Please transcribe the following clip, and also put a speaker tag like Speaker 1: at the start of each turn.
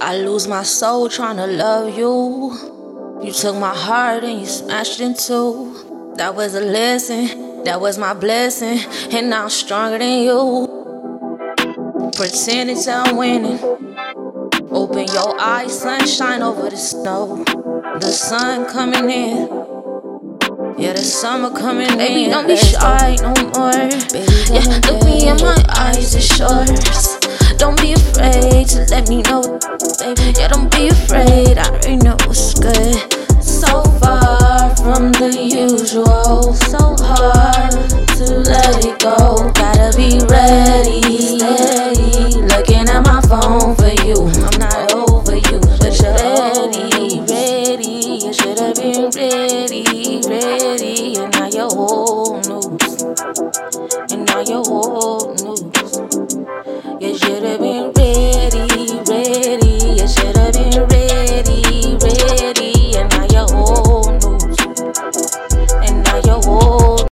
Speaker 1: I lose my soul trying to love you. You took my heart and you smashed it in two. That was a lesson, that was my blessing, and now I'm stronger than you. Pretending I'm winning. Open your eyes, sunshine over the snow. The sun coming in. Yeah, the summer coming Baby, in. Don't be shy no more. Baby, yeah, look me in my eyes, it's yours. Don't be afraid to let me know, baby. Yeah, don't be afraid. I already know what's good. So far from the usual, so hard to let it go. Gotta be ready, steady. Looking at my phone for you. I'm not over you, but you're ready, ready. You should have been ready, ready. And now you're all news, and now you're all. It should have been